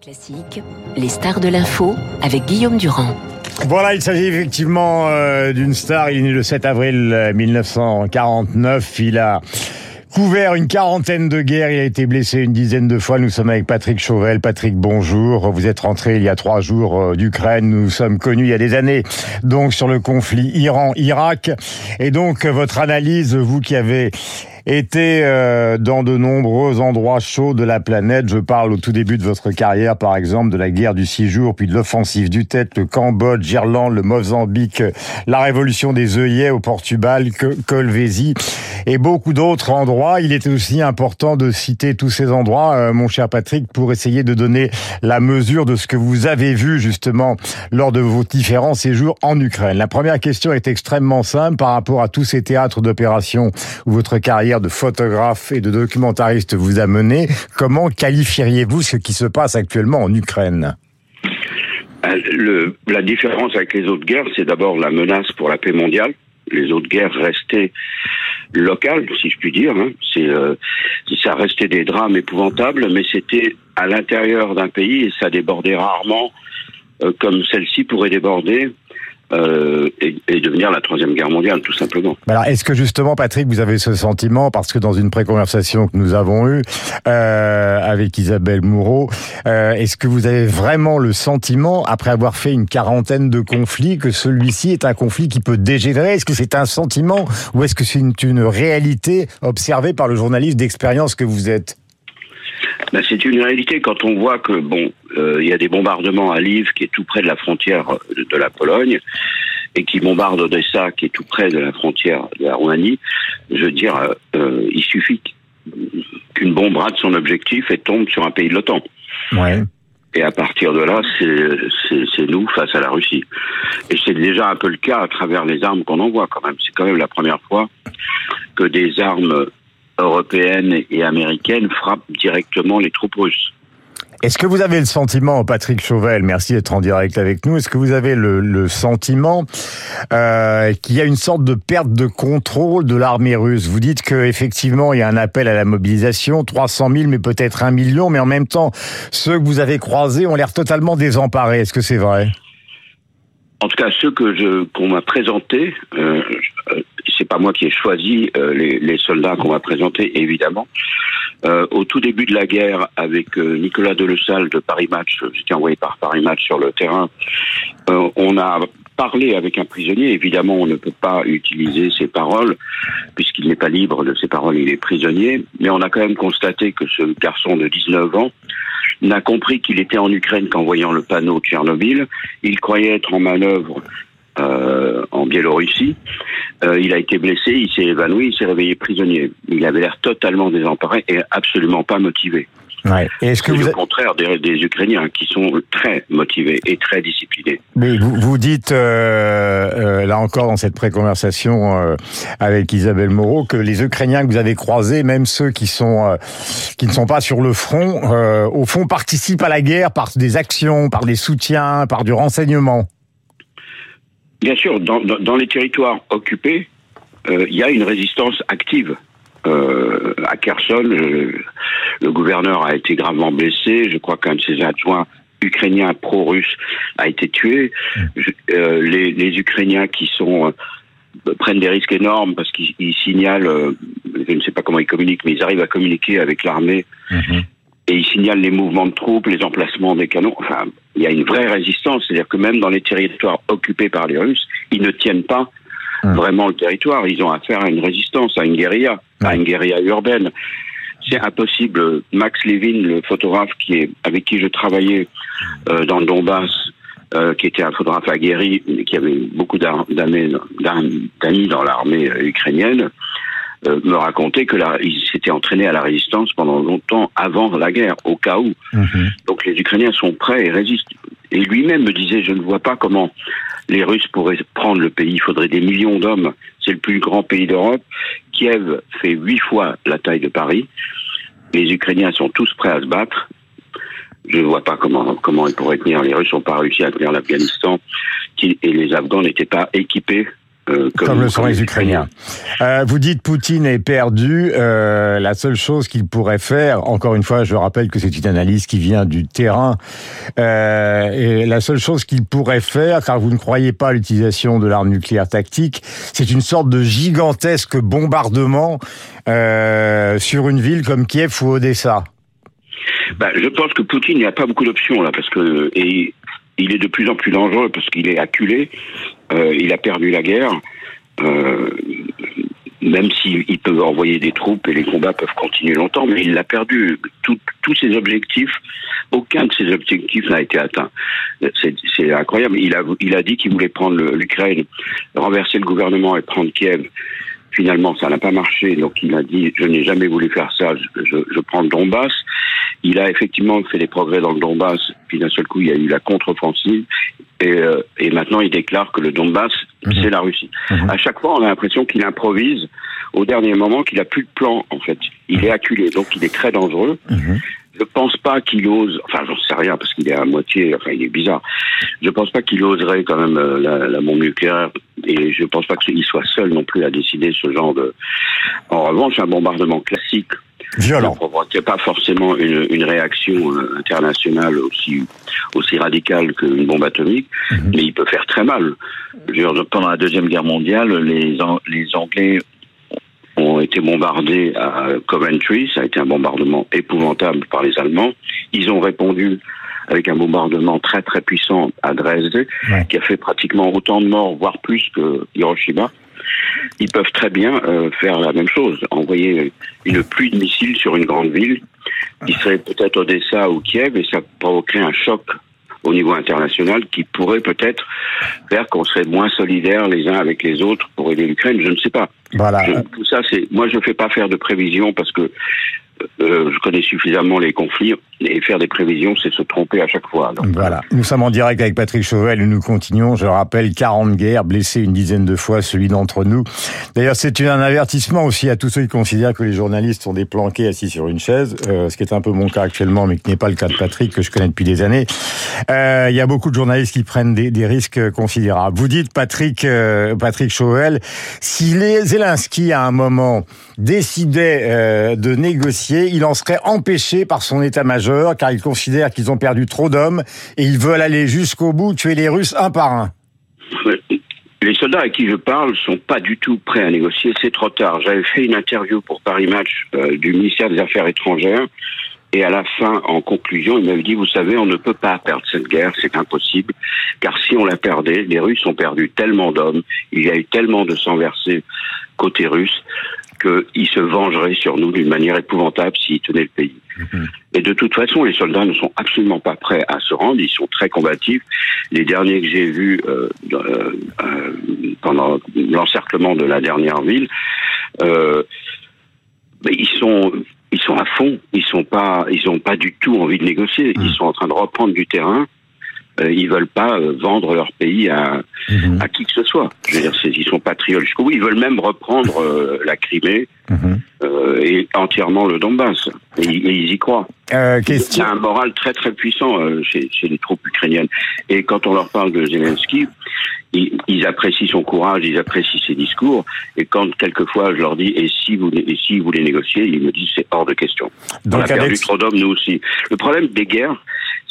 Classique, les stars de l'info avec Guillaume Durand. Voilà, il s'agit effectivement euh, d'une star. Il est né le 7 avril 1949. Il a couvert une quarantaine de guerres. Il a été blessé une dizaine de fois. Nous sommes avec Patrick Chauvel. Patrick, bonjour. Vous êtes rentré il y a trois jours euh, d'Ukraine. Nous sommes connus il y a des années, donc sur le conflit Iran-Irak. Et donc votre analyse, vous qui avez été euh, dans de nombreux endroits chauds de la planète. Je parle au tout début de votre carrière, par exemple, de la guerre du six jours, puis de l'offensive du Tête, le Cambodge, l'Irlande, le Mozambique, la révolution des œillets au Portugal, Colvézi et beaucoup d'autres endroits. Il est aussi important de citer tous ces endroits, euh, mon cher Patrick, pour essayer de donner la mesure de ce que vous avez vu justement lors de vos différents séjours en Ukraine. La première question est extrêmement simple par rapport à tous ces théâtres d'opération où votre carrière de photographe et de documentariste vous a mené. Comment qualifieriez-vous ce qui se passe actuellement en Ukraine? Euh, la différence avec les autres guerres, c'est d'abord la menace pour la paix mondiale. Les autres guerres restaient locales, si je puis dire. Hein. C'est, euh, ça restait des drames épouvantables, mais c'était à l'intérieur d'un pays et ça débordait rarement, euh, comme celle-ci pourrait déborder euh, et, et, devenir la troisième guerre mondiale, tout simplement. Alors, est-ce que justement, Patrick, vous avez ce sentiment parce que dans une pré-conversation que nous avons eue euh, avec Isabelle Moureau, euh, est-ce que vous avez vraiment le sentiment, après avoir fait une quarantaine de conflits, que celui-ci est un conflit qui peut dégénérer? Est-ce que c'est un sentiment ou est-ce que c'est une, une réalité observée par le journaliste d'expérience que vous êtes? Ben, c'est une réalité quand on voit que bon, euh, il y a des bombardements à Lviv, qui est tout près de la frontière de la Pologne, et qui bombardent Odessa, qui est tout près de la frontière de la Roumanie. Je veux dire, euh, euh il suffit qu'une bombe rate son objectif et tombe sur un pays de l'OTAN. Ouais. Et à partir de là, c'est nous face à la Russie. Et c'est déjà un peu le cas à travers les armes qu'on envoie quand même. C'est quand même la première fois que des armes européennes et américaines frappent directement les troupes russes. Est-ce que vous avez le sentiment, Patrick Chauvel, merci d'être en direct avec nous, est-ce que vous avez le, le sentiment euh, qu'il y a une sorte de perte de contrôle de l'armée russe? Vous dites qu'effectivement, il y a un appel à la mobilisation, 300 000, mais peut-être un million, mais en même temps, ceux que vous avez croisés ont l'air totalement désemparés. Est-ce que c'est vrai? En tout cas, ceux que je qu'on m'a présentés, euh, c'est pas moi qui ai choisi euh, les, soldats qu'on m'a présentés, évidemment. Euh, au tout début de la guerre, avec euh, Nicolas Delesalle de Paris Match, j'étais envoyé par Paris Match sur le terrain, euh, on a parlé avec un prisonnier. Évidemment, on ne peut pas utiliser ses paroles, puisqu'il n'est pas libre de ses paroles, il est prisonnier. Mais on a quand même constaté que ce garçon de 19 ans n'a compris qu'il était en Ukraine qu'en voyant le panneau Tchernobyl. Il croyait être en manœuvre euh, en Biélorussie. Euh, il a été blessé, il s'est évanoui, il s'est réveillé prisonnier. Il avait l'air totalement désemparé et absolument pas motivé. Ouais. Est-ce que vous au contraire des, des, Ukrainiens qui sont très motivés et très disciplinés. Mais vous, vous dites euh, euh, là encore dans cette pré-conversation euh, avec Isabelle Moreau que les Ukrainiens que vous avez croisés, même ceux qui sont euh, qui ne sont pas sur le front, euh, au fond participent à la guerre par des actions, par des soutiens, par du renseignement. Bien sûr, dans, dans, dans les territoires occupés, euh, il y a une résistance active. Euh, à Kherson, le, le, gouverneur a été gravement blessé. Je crois qu'un de ses adjoints ukrainiens pro-russes a été tué. Je, euh, les, les, Ukrainiens qui sont euh, prennent des risques énormes parce qu'ils signalent, euh, je ne sais pas comment ils communiquent, mais ils arrivent à communiquer avec l'armée -hmm. et ils signalent les mouvements de troupes, les emplacements des canons. Enfin, il y a une vraie résistance, c'est-à-dire que même dans les territoires occupés par les Russes, ils ne tiennent pas mmh. vraiment le territoire. Ils ont affaire à une résistance, à une guérilla, mmh. à une guérilla urbaine. C'est impossible. Max Levin, le photographe qui est avec qui je travaillais euh, dans le Donbass, euh, qui était un photographe aguerri, qui avait beaucoup d'amis dans l'armée euh, ukrainienne, euh, me racontait que là, il s'était entraîné à la résistance pendant longtemps avant la guerre, au cas où. Mmh. Donc les Ukrainiens sont prêts et résistent. Et lui-même me disait, je ne vois pas comment les Russes pourraient prendre le pays. Il faudrait des millions d'hommes. C'est le plus grand pays d'Europe. Kiev fait huit fois la taille de Paris. Les Ukrainiens sont tous prêts à se battre. Je ne vois pas comment, comment ils pourraient tenir. Les Russes n'ont pas réussi à tenir l'Afghanistan et les Afghans n'étaient pas équipés Euh, comme, le sont les Ukrainiens. Euh, vous dites Poutine est perdu. Euh, la seule chose qu'il pourrait faire, encore une fois, je rappelle que c'est une analyse qui vient du terrain, et la seule chose qu'il pourrait faire, car vous ne croyez pas à l'utilisation de l'arme nucléaire tactique, c'est une sorte de gigantesque bombardement sur une ville comme Kiev ou Odessa. Ben, je pense que Poutine n'a pas beaucoup d'options là, parce que et il est de plus en plus dangereux parce qu'il est acculé, il a perdu la guerre. Euh, même s'il peut envoyer des troupes et les combats peuvent continuer longtemps, mais il a perdu tous ses objectifs. Aucun de ses objectifs n'a été atteint. C'est incroyable. Il a, il a dit qu'il voulait prendre l'Ukraine, renverser le gouvernement et prendre Kiev. Finalement, ça n'a pas marché. Donc, il a dit je n'ai jamais voulu faire ça. Je, je prends le Donbass. Il a effectivement fait des progrès dans le Donbass, puis d'un seul coup, il y a eu la contre-offensive, et, euh, et, maintenant il déclare que le Donbass, mhm. c'est la Russie. Mhm. À chaque fois, on a l'impression qu'il improvise au dernier moment, qu'il a plus de plan, en fait. Il est acculé, donc il est très dangereux. Mhm. Je pense pas qu'il ose, enfin j'en sais rien parce qu'il est à moitié, enfin il est bizarre. Je pense pas qu'il oserait quand même euh, la, la, bombe nucléaire et je pense pas qu'il soit seul non plus à décider ce genre de. En revanche, un bombardement classique Violent. ne provoquait pas forcément une, une réaction euh, internationale aussi aussi radicale qu'une bombe atomique, mhm. mais il peut faire très mal. Pendant la deuxième guerre mondiale, les les Anglais ont été bombardés à Coventry, ça a été un bombardement épouvantable par les Allemands. Ils ont répondu avec un bombardement très très puissant à Dresde, qui a fait pratiquement autant de morts, voire plus que Hiroshima. Ils peuvent très bien euh, faire la même chose, envoyer une pluie de missiles sur une grande ville, qui serait peut-être Odessa ou Kiev, et ça provoquerait un choc au niveau international qui pourrait peut-être faire qu'on serait moins solidaires les uns avec les autres pour aider l'Ukraine. Je ne sais pas. Voilà. tout ça, c'est moi, je ne fais pas faire de prévisions parce que euh, je connais suffisamment les conflits et faire des prévisions, c'est se tromper à chaque fois. voilà. Nous sommes en direct avec Patrick Chauvel et nous continuons. Je rappelle, 40 guerres, blessé une dizaine de fois celui d'entre nous. D'ailleurs, c'est un avertissement aussi à tous ceux qui considèrent que les journalistes sont des planqués assis sur une chaise, euh, ce qui est un peu mon cas actuellement, mais qui n'est pas le cas de Patrick, que je connais depuis des années. Euh, il y a beaucoup de journalistes qui prennent des, risques considérables. Vous dites, Patrick, euh, Patrick Chauvel, si les Zelensky, à un moment, décidait de négocier, il en serait empêché par son état-major, car il considère qu'ils ont perdu trop d'hommes et ils veulent aller jusqu'au bout, tuer les Russes un par un. Les soldats à qui je parle sont pas du tout prêts à négocier, c'est trop tard. J'avais fait une interview pour Paris Match euh, du ministère des Affaires étrangères et à la fin, en conclusion, il m'avait dit, vous savez, on ne peut pas perdre cette guerre, c'est impossible, car si on la perdait, les Russes ont perdu tellement d'hommes, il y a eu tellement de sang versé côté russe, qu'ils se vengeraient sur nous d'une manière épouvantable s'ils tenaient le pays. Mhm. Et de toute façon, les soldats ne sont absolument pas prêts à se rendre, ils sont très combatifs. Les derniers que j'ai vus euh, euh, euh pendant l'encerclement de la dernière ville, euh, ils sont ils sont à fond, ils sont pas ils ont pas du tout envie de négocier, ils mhm. sont en train de reprendre du terrain euh, ils veulent pas euh, vendre leur pays à, mhm. à qui que ce soit. Je veux dire, ils sont patriotes jusqu'au bout. Ils veulent même reprendre euh, la Crimée mhm. euh, et entièrement le Donbass. Et, ils y croient. A un moral très très puissant chez, chez, les troupes ukrainiennes. Et quand on leur parle de Zelensky, ils, ils, apprécient son courage, ils apprécient ses discours. Et quand quelquefois je leur dis et si vous et si vous voulez négocier, ils me disent c'est hors de question. Donc on a perdu trop d'hommes nous aussi. Le problème des guerres,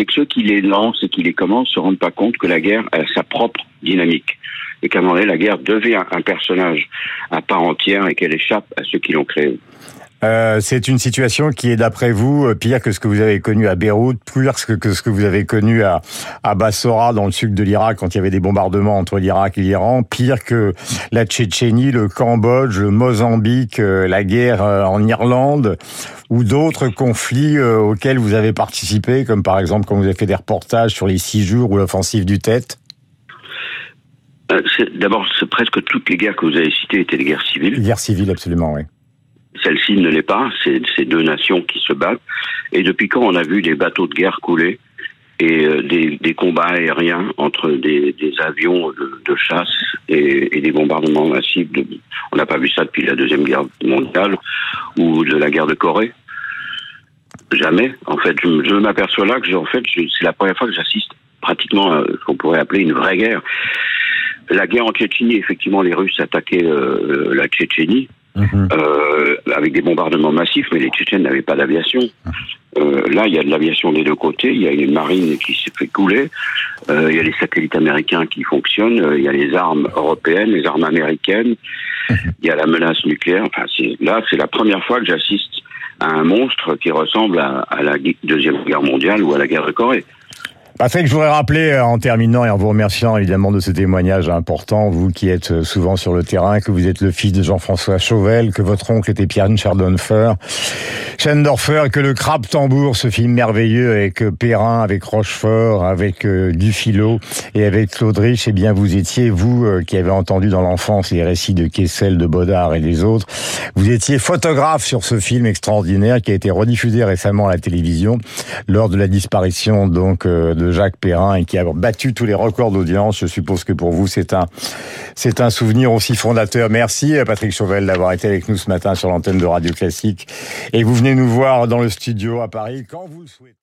c'est que ceux qui les lancent et qui les commencent se rendent pas compte que la guerre a sa propre dynamique et qu'à un moment donné, la guerre devient un personnage à part entière et qu'elle échappe à ceux qui l'ont créé. Euh, c'est une situation qui est, d'après vous, euh, pire que ce que vous avez connu à Beyrouth, pire que ce que vous avez connu à, à Bassora, dans le sud de l'Irak, quand il y avait des bombardements entre l'Irak et l'Iran, pire que la Tchétchénie, le Cambodge, le Mozambique, euh, la guerre en Irlande, ou d'autres conflits auxquels vous avez participé, comme par exemple quand vous avez fait des reportages sur les six jours ou l'offensive du Tête D'abord, presque toutes les guerres que vous avez citées étaient des guerres civiles. Guerres civiles, absolument, oui. Celle-ci ne l'est pas, c'est ces deux nations qui se battent. Et depuis quand on a vu des bateaux de guerre couler et euh, des, des, combats aériens entre des, des avions de, de chasse et, et, des bombardements massifs de, On n'a pas vu ça depuis la Deuxième Guerre mondiale ou de la guerre de Corée? Jamais. En fait, je, m'aperçois là que, en fait, c'est la première fois que j'assiste pratiquement à ce qu'on pourrait appeler une vraie guerre. la guerre en Tchétchénie, effectivement, les Russes attaquaient euh, la Tchétchénie. Mhm. euh, avec des bombardements massifs, mais les Tchétchènes n'avaient pas d'aviation. Euh, là, il y a de l'aviation des deux côtés. Il y a une marine qui s'est fait couler. Euh, il y a les satellites américains qui fonctionnent. Euh, Il y a les armes européennes, les armes américaines. Il y a la menace nucléaire. Enfin, là, c'est la première fois que j'assiste à un monstre qui ressemble à, à la deuxième guerre mondiale ou à la guerre de Corée. Patrick, je voudrais rappeler euh, en terminant et en vous remerciant évidemment de ce témoignage important, vous qui êtes euh, souvent sur le terrain, que vous êtes le fils de Jean-François Chauvel, que votre oncle était Pierre Schardonfer, Schendorfer, que le Crabe Tambour, ce film merveilleux avec Perrin, avec Rochefort, avec euh, Dufilo et avec Claude Rich, eh bien vous étiez, vous qui avez entendu dans l'enfance les récits de Kessel, de Baudard et des autres, vous étiez photographe sur ce film extraordinaire qui a été rediffusé récemment à la télévision lors de la disparition donc euh, Jacques Perrin et qui a battu tous les records d'audience. Je suppose que pour vous c'est un c'est un souvenir aussi fondateur. Merci Patrick Chauvel d'avoir été avec nous ce matin sur l'antenne de Radio Classique et vous venez nous voir dans le studio à Paris quand vous le souhaitez.